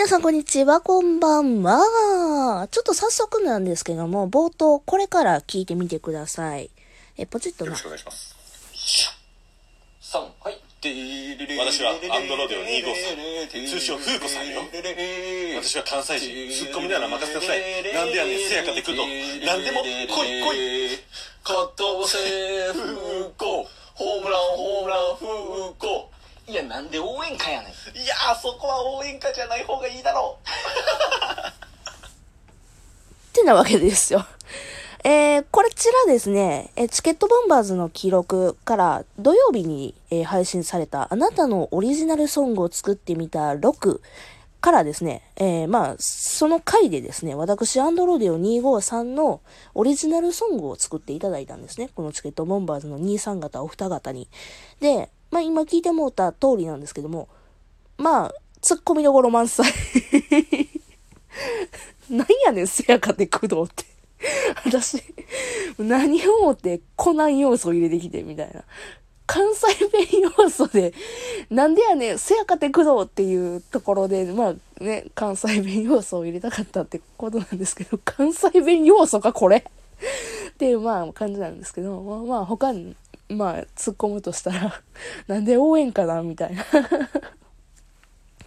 皆さんこんにちは、こんばんは。ちょっと早速なんですけども、冒頭これから聞いてみてください。え、ポチッとなよろし。くお願いします。三はい。私はアンドロデオ2号さん通称風子さんよ私は関西人ツッコミなら任せなさいなんでやねんせやかてくとなんでも来い来い加藤せ風子ホームランホームラン風子いやなんで応援歌やねんいやーそこは応援歌じゃない方がいいだろ ってなわけですよ。えー、こちらですね、えーチケットボンバーズの記録から土曜日に、えー配信されたあなたのオリジナルソングを作ってみた6からですね、えー、まあ、その回でですね、私、アンドロデオ253のオリジナルソングを作っていただいたんですね。このチケットボンバーズの23型お二方に。で、まあ今聞いてもうた通りなんですけども、まあ、突っ込みどころ満載。なんやねん、せやかて工藤って。私、何を思ってコナン要素を入れてきて、みたいな。関西弁要素で、なんでやねん、せやかて工藤っていうところで、まあね、関西弁要素を入れたかったってことなんですけど、関西弁要素か、これ？っていう、まあ、感じなんですけど、まあ、まあ、他に、まあ、突っ込むとしたら、なんで応援歌だ、みたいな。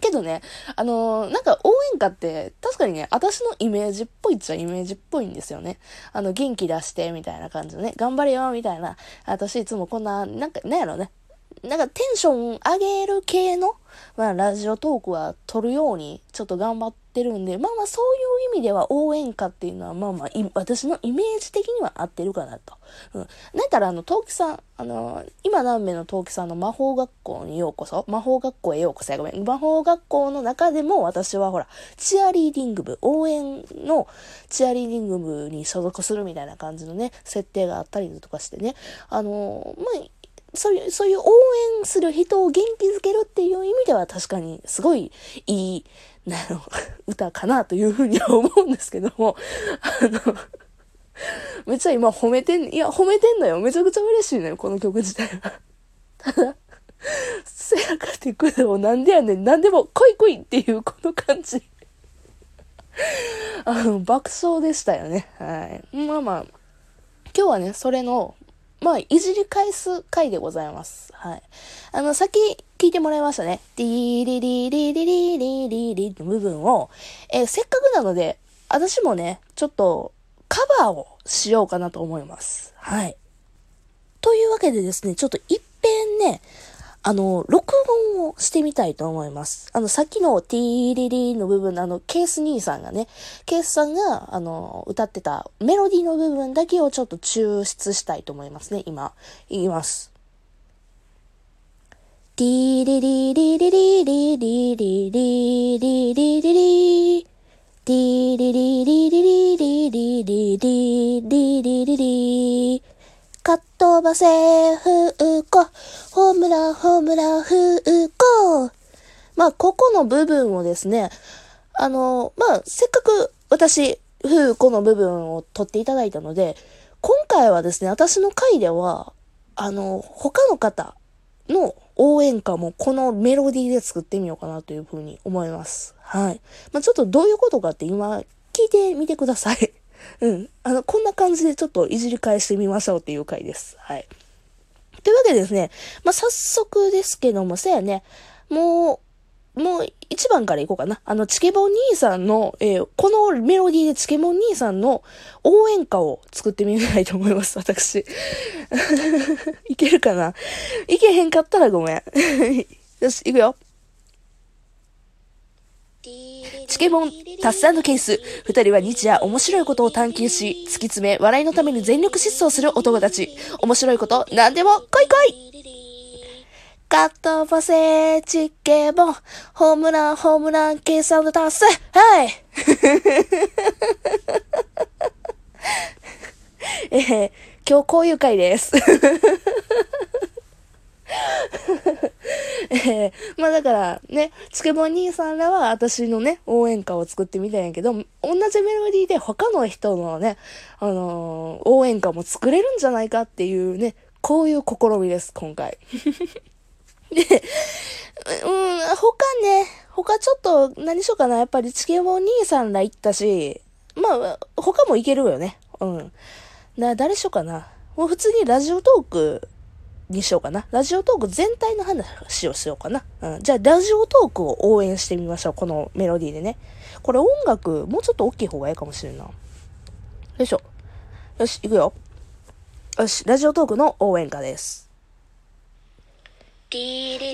けどね、あのーなんか応援歌って、確かにね、私のイメージっぽいっちゃイメージっぽいんですよね。あの、元気出して、みたいな感じのね、頑張れよ、みたいな。私いつもこんな、なんか、なんやろね。なんかテンション上げる系の、まあ、ラジオトークは撮るように、ちょっと頑張ってるんで、まあまあ、そういう意味では応援歌っていうのは、まあまあ、私のイメージ的には合ってるかなと。うん。なんやったら、あの、トウキさん、あの、今何名のトウキさんの魔法学校にようこそ、魔法学校へようこそやごめん。魔法学校の中でも私はほら、チアリーディング部、応援のチアリーディング部に所属するみたいな感じのね、設定があったりとかしてね、あの、まあ、そういう、そういう応援する人を元気づけるっていう意味では確かにすごいいい、なの、歌かなというふうには思うんですけども、あの、めっちゃ今褒めてん、いや、褒めてんのよ。めちゃくちゃ嬉しいのよ、この曲自体は。ただ、せやかてくれもなんでやねん、なんでも来い来いっていうこの感じ。あの、爆笑でしたよね。はい。まあまあ、今日はね、それの、まあ、いじり返す回でございます。はい。あの、さっき聞いてもらいましたね。ディーリリリリリリリリの部分を、えーせっかくなので、私もね、ちょっとカバーをしようかなと思います。はい。というわけでですね、ちょっと一遍ね、あの、録音をしてみたいと思います。あの、さっきのティーリリーの部分のあの、ケース兄さんがね、ケースさんが、あの、歌ってたメロディーの部分だけをちょっと抽出したいと思いますね、今。言います。ティーリリリリリリリリリリリリリティーリリリリリリリリリリリリリかっ飛ばせ、ふうこ。ホームラン、ホームラン、ふうこ。まあ、ここの部分をですね、あの、まあ、せっかく私、ふうこの部分を取っていただいたので、今回はですね、私の回では、あの、他の方の応援歌もこのメロディーで作ってみようかなというふうに思います。はい。まあ、ちょっとどういうことかって今、聞いてみてください。うん。あの、こんな感じでちょっといじり返してみましょうっていう回です。はい。というわけでですね、まあ、早速ですけども、せやね、もう、もう一番からいこうかな。あの、チケボン兄さんの、えーこのメロディーでチケボン兄さんの応援歌を作ってみたいと思います、私。いけるかな？いけへんかったらごめん。よし、いくよ。チケボン、タッサンドケース。二人は日夜面白いことを探求し、突き詰め、笑いのために全力疾走する男たち。面白いこと、何でも、来い来いかっ飛ばせ、チケボン、ホームラン、ホームラン、計算の達成はい えー、今日こういう回です。えー、まあだからね、チケボン兄さんらは私のね、応援歌を作ってみたんやけど、同じメロディーで他の人のね、あのー応援歌も作れるんじゃないかっていうね、こういう試みです、今回。で、うん、他ね、他他ちょっと何しようかな。やっぱりチケボ兄さんら行ったし、まあ、他もいけるよね。うん。な、誰しようかな。もう普通にラジオトークにしようかな。ラジオトーク全体の話をしようかな。うん。じゃあ、ラジオトークを応援してみましょう。このメロディーでね。これ音楽、もうちょっと大きい方がいいかもしれんな。よいしょ。よし、行くよ。よし、ラジオトークの応援歌です。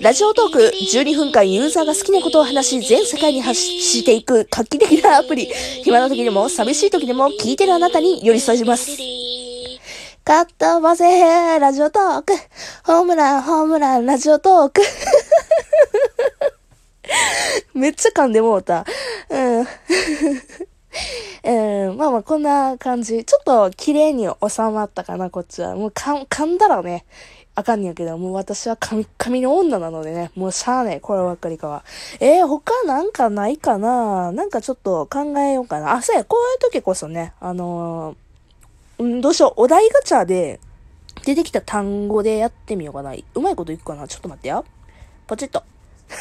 ラジオトーク12分間ユーザーが好きなことを話し全世界に発していく画期的なアプリ。暇な時でも寂しい時でも聞いてるあなたに寄り添います。かっ飛ばせへラジオトークホームラン、ホームラン、ラジオトーク めっちゃ噛んでもうた。うん。うん、まあまあこんな感じ。ちょっと綺麗に収まったかな、こっちは。もう噛ん噛んだらね、あかんねやけど、もう私は神、神の女なのでね、もうしゃあねえ、こればっかりかは。えー、他なんかないかな？なんかちょっと考えようかな。あ、そうや、こういう時こそね、あのー、うん、どうしよう、お題ガチャで出てきた単語でやってみようかな。うまいこといくかな？ちょっと待ってよ。ポチッと。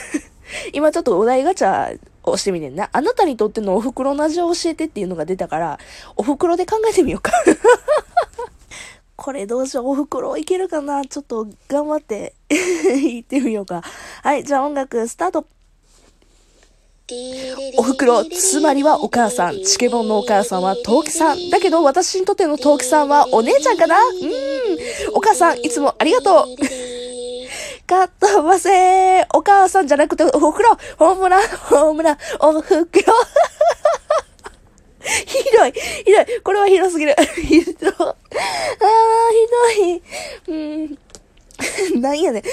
今ちょっとお題ガチャをしてみてんな。あなたにとってのお袋の味を教えてっていうのが出たから、お袋で考えてみようか。これどうしよう、お袋いけるかな？ちょっと頑張って 言ってみようか。はい、じゃあ音楽スタート。お袋、つまりはお母さん。チケボンのお母さんはトウキさん。だけど私にとってのトウキさんはお姉ちゃんかな？うん。お母さん、いつもありがとう。かっ飛ばせお母さんじゃなくてお袋ホームランホームランお袋 ひどいひどいこれはひどすぎる ひどいあー、ひどいうん。なんやねん。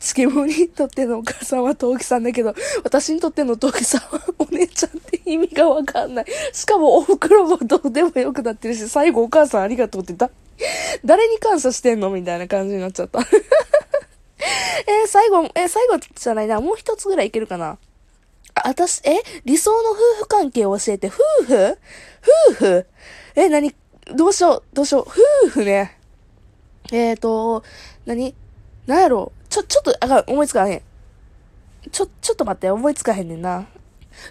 チケボにとってのお母さんはトウキさんだけど、私にとってのトウキさんはお姉ちゃんって意味がわかんない。しかもお袋もどうでもよくなってるし、最後お母さんありがとうってだ、誰に感謝してんのみたいな感じになっちゃった。えー最後、えー最後じゃないな。もう一つぐらいいけるかな。あ、私、え理想の夫婦関係を教えて、夫婦？夫婦？え、なにどうしよう、どうしよう。夫婦ね。えーと、なになんやろ？ちょ、ちょっと、あかん、思いつかへん。ちょ、ちょっと待って、思いつかへんねんな。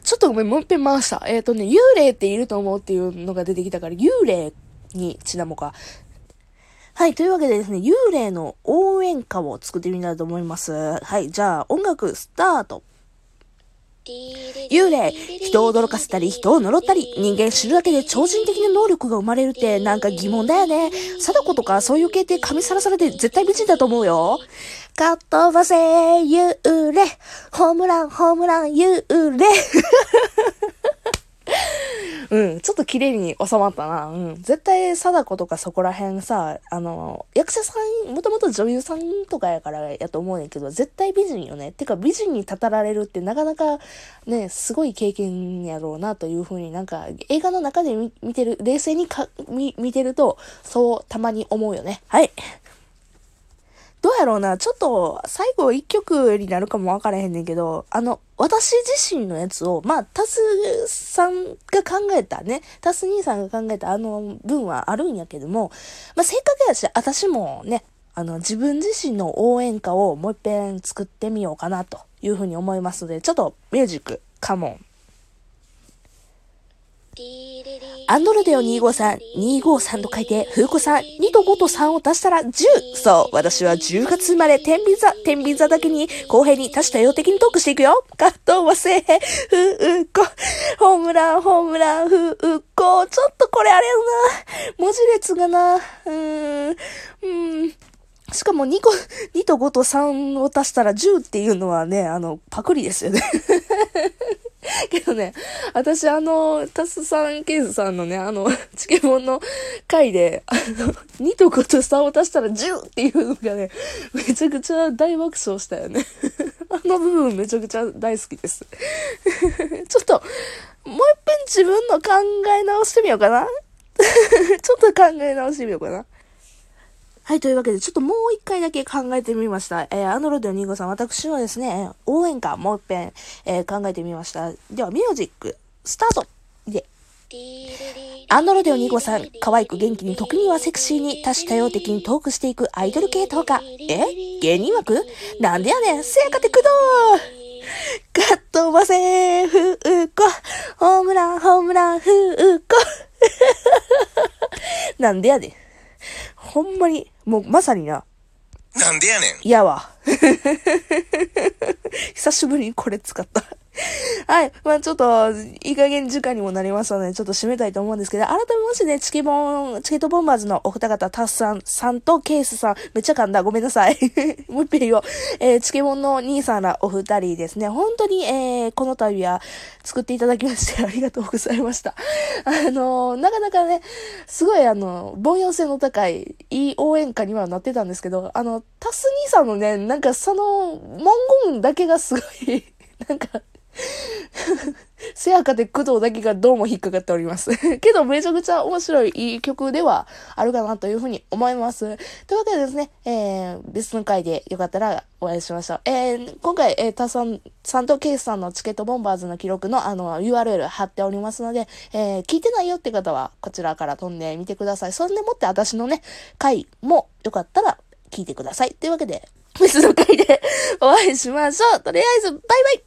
ちょっとごめん、もう一遍回した。えーとね、幽霊っていると思うっていうのが出てきたから、幽霊にちなもか。はい。というわけでですね、幽霊の応援歌を作ってみたいと思います。はい。じゃあ、音楽スタート。幽霊、人を驚かせたり、人を呪ったり、人間知るだけで超人的な能力が生まれるってなんか疑問だよね。貞子とかそういう系って髪さらされて絶対美人だと思うよ。かっ飛ばせ、幽霊、ホームラン、ホームラン、幽霊。うん、ちょっと綺麗に収まったな。うん。絶対、貞子とかそこら辺さ、あの、役者さん、もともと女優さんとかやからやと思うねんけど、絶対美人よね。てか、美人にたたられるってなかなかね、すごい経験やろうなというふうになんか、映画の中で見見てる、冷静にか、見、見てると、そう、たまに思うよね。はい。どうやろうな、ちょっと、最後一曲になるかもわからへんねんけど、あの、私自身のやつを、まあ、タスさんが考えたね、タス兄さんが考えたあの文はあるんやけども、まあ、せっかくやし、私もね、あの、自分自身の応援歌をもう一遍作ってみようかなというふうに思いますので、ちょっとミュージック、カモン。アンドロデオ253、253と書いて、風子さん、2と5と3を足したら10。そう、私は10月生まれ、天秤座、天秤座だけに、公平に多種多様的にトークしていくよ。カット忘れ、風子、ホームラン、ホームラン、風子。ちょっとこれあれやな。文字列がな、うーん、うーん。しかも2個、2と5と3を足したら10っていうのはね、あの、パクリですよね。けどね、私あの、タスさん、ケースさんのね、あの、チケモンの回で、あの、2と5と3を足したら10っていうのがね、めちゃくちゃ大爆笑したよね。あの部分めちゃくちゃ大好きです。ちょっと、もう一遍自分の考え直してみようかな。ちょっと考え直してみようかな。はい、というわけで、ちょっともう一回だけ考えてみました。えー、ンドロデオニーゴさん、私はですね、応援歌、もう一遍、えー、考えてみました。では、ミュージック、スタートで。アンドロデオ2号さん、可愛く元気に時にはセクシーに多種多様的にトークしていくアイドル系投下。え？芸人枠？なんでやねんせやかてくどーかっとばせーふうこホームランホームランふうこ なんでやねんほんまに、もうまさにな、なんでやねん。嫌わ。久しぶりにこれ使った。はい。まあちょっと、いい加減時間にもなりましたので、ちょっと締めたいと思うんですけど、改めましてね、チケボン、チケットボンバーズのお二方、タッさん、さんとケースさん、めっちゃ噛んだ。ごめんなさい。もう一遍言おう。えー、チケボンの兄さんらお二人ですね。本当に、えー、この度は作っていただきまして、ありがとうございました。あのなかなかね、すごいあの、凡庸性の高い、いい応援歌にはなってたんですけど、あの、タス兄さんのね、なんかその、文言だけがすごい、なんか、せやかで工藤だけがどうも引っかかっております。けどめちゃくちゃ面白いいい曲ではあるかなというふうに思います。というわけでですね、えー、別の回でよかったらお会いしましょう。えー、今回、えー、タさん、さんとケイスさんのチケットボンバーズの記録のあの URL 貼っておりますので、えー、聞いてないよって方はこちらから飛んでみてください。そんでもって私のね、回もよかったら聞いてください。というわけで、別の回で お会いしましょう。とりあえず、バイバイ